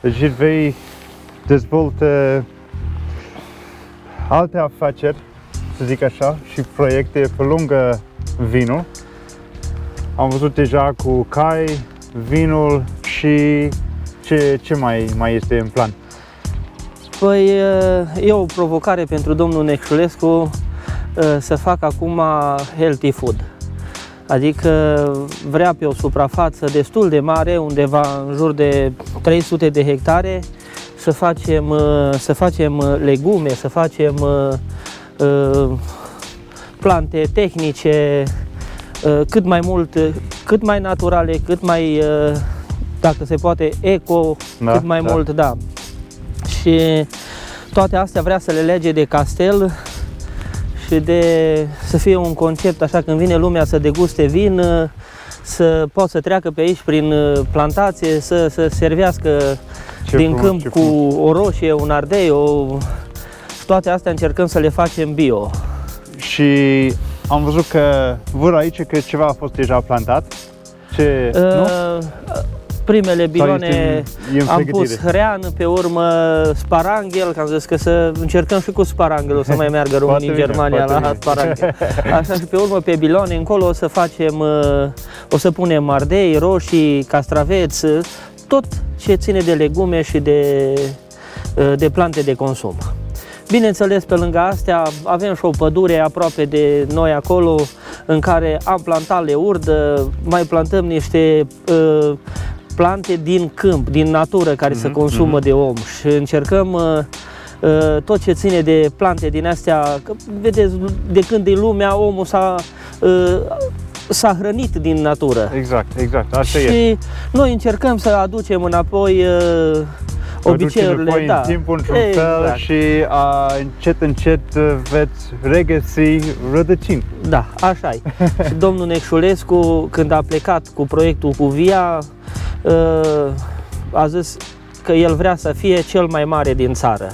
Deci vei dezvoltă alte afaceri, să zic așa, și proiecte pe lângă vinul. Am văzut deja cu cai, vinul și ce, ce mai, mai este în plan? Păi e o provocare pentru domnul Necșulescu să facă acum healthy food. Adică vrea pe o suprafață destul de mare, undeva în jur de 300 de hectare, să facem, să facem legume, să facem plante tehnice, cât mai mult, cât mai naturale, cât mai, dacă se poate, eco, da, cât mai da. mult, da. Și toate astea vrea să le lege de castel și de să fie un concept așa când vine lumea să deguste vin, să poată să treacă pe aici prin plantație, să, să servească ce din frumos, câmp cu o roșie, un ardei, o... toate astea încercăm să le facem bio. Și am văzut că văd aici că ceva a fost deja plantat. Ce, uh, nu? Primele biloane am pus hrean, pe urmă sparanghel, că am zis că să încercăm și cu sparanghelul să mai meargă românii în Germania la bine. sparanghel. Așa și pe urmă pe biloane încolo o să facem, uh, o să punem ardei, roșii, castraveți, tot ce ține de legume și de, uh, de plante de consum. Bineînțeles, pe lângă astea, avem și o pădure aproape de noi acolo, în care am plantat leurdă, mai plantăm niște uh, plante din câmp, din natură, care mm-hmm, se mhm, consumă mm-hmm. de om și încercăm uh, uh, tot ce ține de plante din astea, că vedeți, de când e lumea, omul s-a uh, s-a hrănit din natură. Exact, exact, asta și e. noi încercăm să aducem înapoi uh, obiceiurile, da. în timpul într-un exact. fel și a, încet, încet veți regăsi rădăcini. Da, așa e. și domnul Necșulescu, când a plecat cu proiectul cu Via, uh, a zis că el vrea să fie cel mai mare din țară.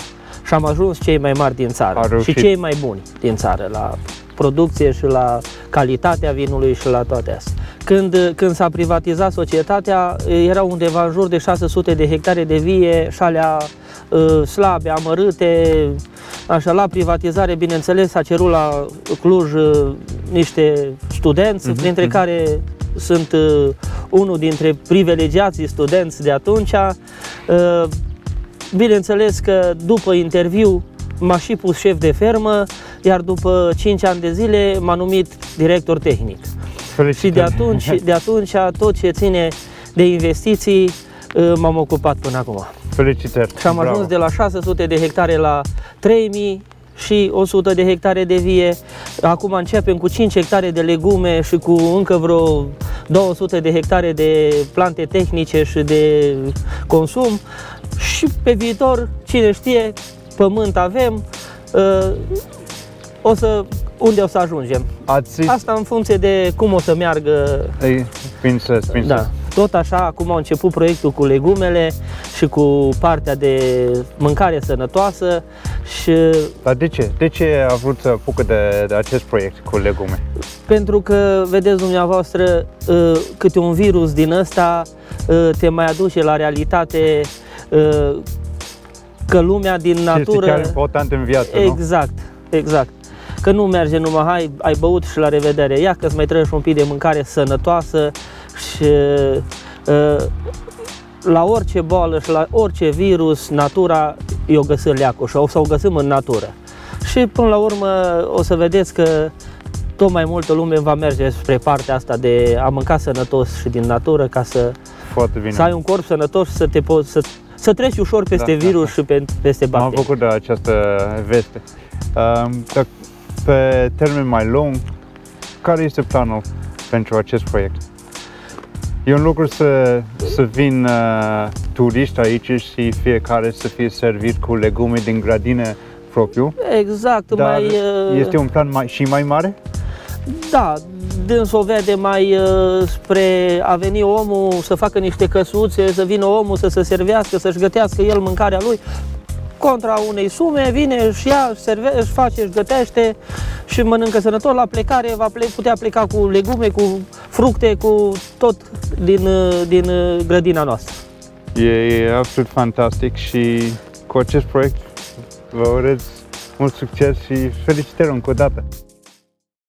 Și am ajuns cei mai mari din țară și cei mai buni din țară la producție și la calitatea vinului și la toate astea. Când, când s-a privatizat societatea, era undeva în jur de 600 de hectare de vie și șalea uh, slabe, amărâte, așa, la privatizare, bineînțeles, a cerut la Cluj uh, niște studenți, uh-huh, printre uh-huh. care sunt uh, unul dintre privilegiații studenți de atunci. Uh, bineînțeles că după interviu m-a și pus șef de fermă, iar după 5 ani de zile m-a numit director tehnic. Felicitări. Și de atunci, de atunci tot ce ține de investiții uh, m-am ocupat până acum. Felicitări! Și am Bravo. ajuns de la 600 de hectare la 3000 și 100 de hectare de vie. Acum începem cu 5 hectare de legume și cu încă vreo 200 de hectare de plante tehnice și de consum. Și pe viitor, cine știe, pământ avem, uh, o să, unde o să ajungem. Ați... Asta în funcție de cum o să meargă. Ei, bineînțeles, bineînțeles. Da. Tot așa, acum a început proiectul cu legumele și cu partea de mâncare sănătoasă și... Dar de ce? De ce a vrut să apucă de, de acest proiect cu legume? Pentru că, vedeți dumneavoastră, uh, câte un virus din ăsta uh, te mai aduce la realitate că lumea din natură... Este chiar important în viață, Exact, nu? exact. Că nu merge numai, hai, ai băut și la revedere. Ia că îți mai trebuie un pic de mâncare sănătoasă și uh, la orice boală și la orice virus, natura i-o găsim leacul și o să o găsim în natură. Și până la urmă o să vedeți că tot mai multă lume va merge spre partea asta de a mânca sănătos și din natură ca să, Foarte bine. să ai un corp sănătos și să te poți, să să treci ușor peste da, virus da, da. și peste bacterii. M-am făcut de această veste. Uh, pe termen mai lung, care este planul pentru acest proiect? E un lucru să, să vin uh, turiști aici și fiecare să fie servit cu legume din grădină propriu. Exact. Dar mai, uh... este un plan mai, și mai mare? Da, dânsul o vede mai uh, spre a veni omul să facă niște căsuțe, să vină omul să se servească, să-și gătească el mâncarea lui, contra unei sume, vine și ia, serve, își face, își gătește și mănâncă sănătos. La plecare va putea pleca cu legume, cu fructe, cu tot din, uh, din uh, grădina noastră. E, e absolut fantastic și cu acest proiect vă urez mult succes și felicitări încă o dată!